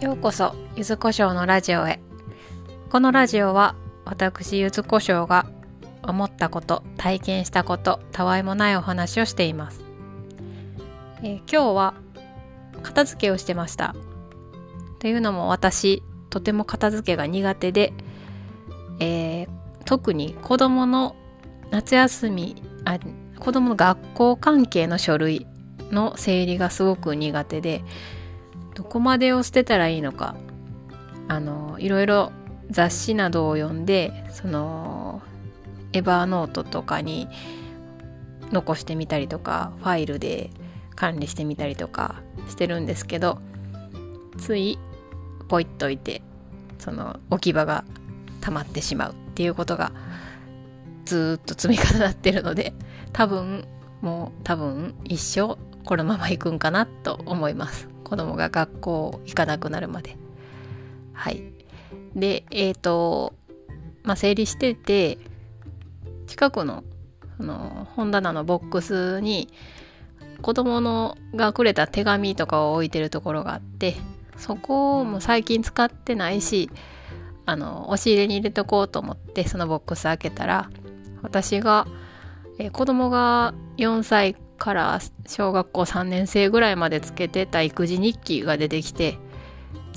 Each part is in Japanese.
ようこそゆずこしょうのラジオへ。このラジオは私ゆずこしょうが思ったこと体験したことたわいもないお話をしています、えー今日は片付けをしてました。というのも私とても片付けが苦手で、えー特に子供の夏休みあ子供の学校関係の書類の整理がすごく苦手でどこまでを捨てたらいいのか。あのいろいろ雑誌などを読んでそのエバーノートとかに残してみたりとかファイルで管理してみたりとかしてるんですけどついポイっといてその置き場が溜まってしまうっていうことがずっと積み重なってるので多分もう多分一生このまま行くんかなと思います。子供が学校行かなくなるまで。はい。でえっ、とまあ整理してて近くのその本棚のボックスに子供のがくれた手紙とかを置いてるところがあってそこも最近使ってないしあの押し入れに入れとこうと思ってそのボックス開けたら私が、えー子供が4歳から小学校3年生ぐらいまでつけてた育児日記が出てきて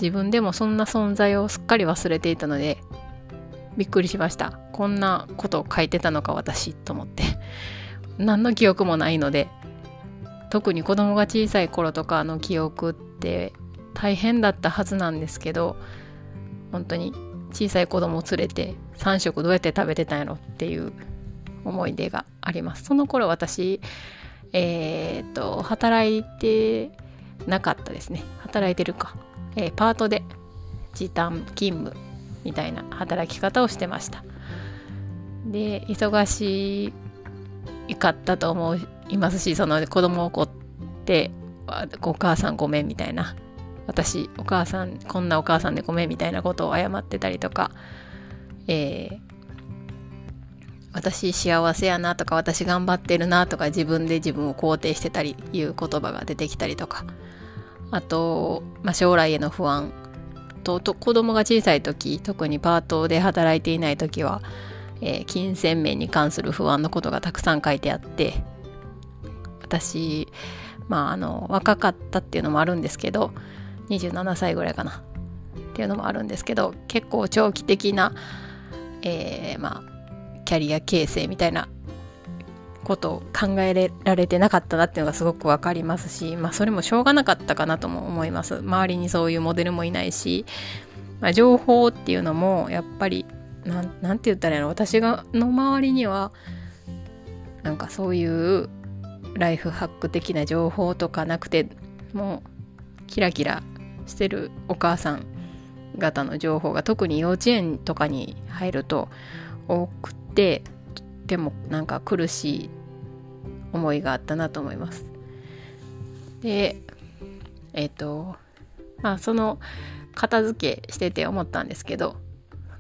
自分でもそんな存在をすっかり忘れていたのでびっくりしました。こんなことを書いてたのか私と思って。何の記憶もないので特に子供が小さい頃とかの記憶って大変だったはずなんですけど本当に小さい子供を連れて3食どうやって食べてたんやろっていう思い出があります。その頃私えーっと働いてなかったですね。働いてるか、えーパートで時短勤務みたいな働き方をしてました。で忙しかったと思いますしその子供を怒ってお母さんごめんみたいな。私お母さんこんなお母さんでごめんみたいなことを謝ってたりとか、えー私幸せやなとか私頑張ってるなとか自分で自分を肯定してたりいう言葉が出てきたりとか。あと、まあ、将来への不安。とと子供が小さい時特にパートで働いていない時は、えー金銭面に関する不安のことがたくさん書いてあって。私まああの若かったっていうのもあるんですけど27歳ぐらいかな。っていうのもあるんですけど結構長期的な、えーまあキャリア形成みたいなことを考えられてなかったなっていうのがすごくわかりますし、まあ、それもしょうがなかったかなとも思います。周りにそういうモデルもいないし、まあ、情報っていうのもやっぱりなんなんて言ったらいいの？私がの周りにはなんかそういうライフハック的な情報とかなくてもうキラキラしてるお母さん方の情報が特に幼稚園とかに入ると多くてとってもなんか苦しい思いがあったなと思います。でえっ、とまあその片付けしてて思ったんですけど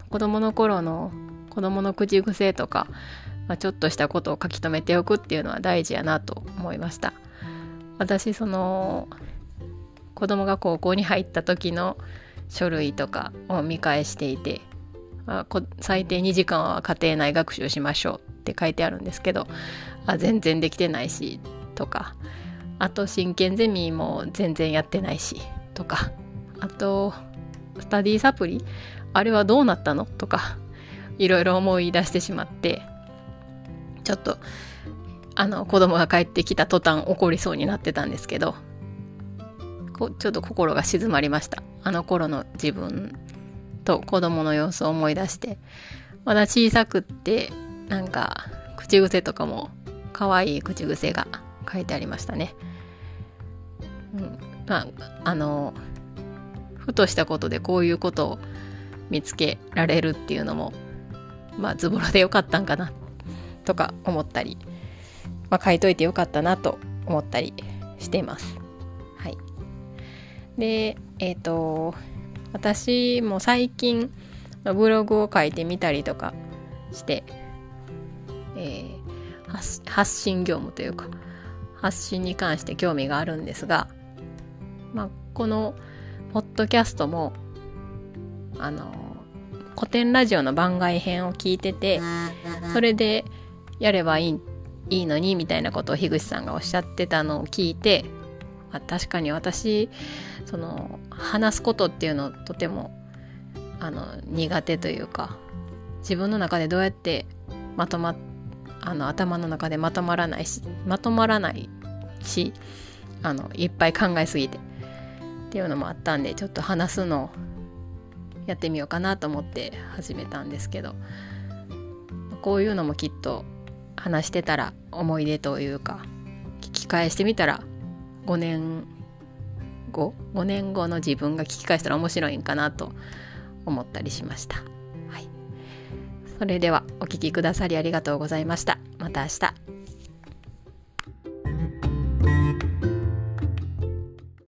子供の頃の子供の口癖とか、まあ、ちょっとしたことを書き留めておくっていうのは大事やなと思いました。私その子供が高校に入った時の書類とかを見返していてあこ最低2時間は家庭内学習しましょうって書いてあるんですけどあ全然できてないしとかあと真剣ゼミも全然やってないしとかあとスタディサプリあれはどうなったのとかいろいろ思い出してしまってちょっとあの子供が帰ってきた途端怒りそうになってたんですけどこちょっと心が静まりました。あの頃の自分。と子供の様子を思い出してまだ小さくってなんか口癖とかも可愛い口癖が書いてありましたね。うん、まああのふとしたことでこういうことを見つけられるっていうのもまあズボラでよかったんかなとか思ったり、まあ、書いといてよかったなと思ったりしています。はい、でえっ、と私も最近ブログを書いてみたりとかして、えー発信業務というか発信に関して興味があるんですが、まあ、このポッドキャストもあの古典ラジオの番外編を聞いててそれでやればいいいいのにみたいなことを樋口さんがおっしゃってたのを聞いて、まあ、確かに私その話すことっていうのとてもあの苦手というか自分の中でどうやってまとまあの頭の中でまとまらないしまとまらないしあのいっぱい考えすぎてっていうのもあったんでちょっと話すのをやってみようかなと思って始めたんですけどこういうのもきっと話してたら思い出というか聞き返してみたら5年後？5年後の自分が聞き返したら面白いんかなと思ったりしました。はい、それではお聴きくださりありがとうございました。また明日。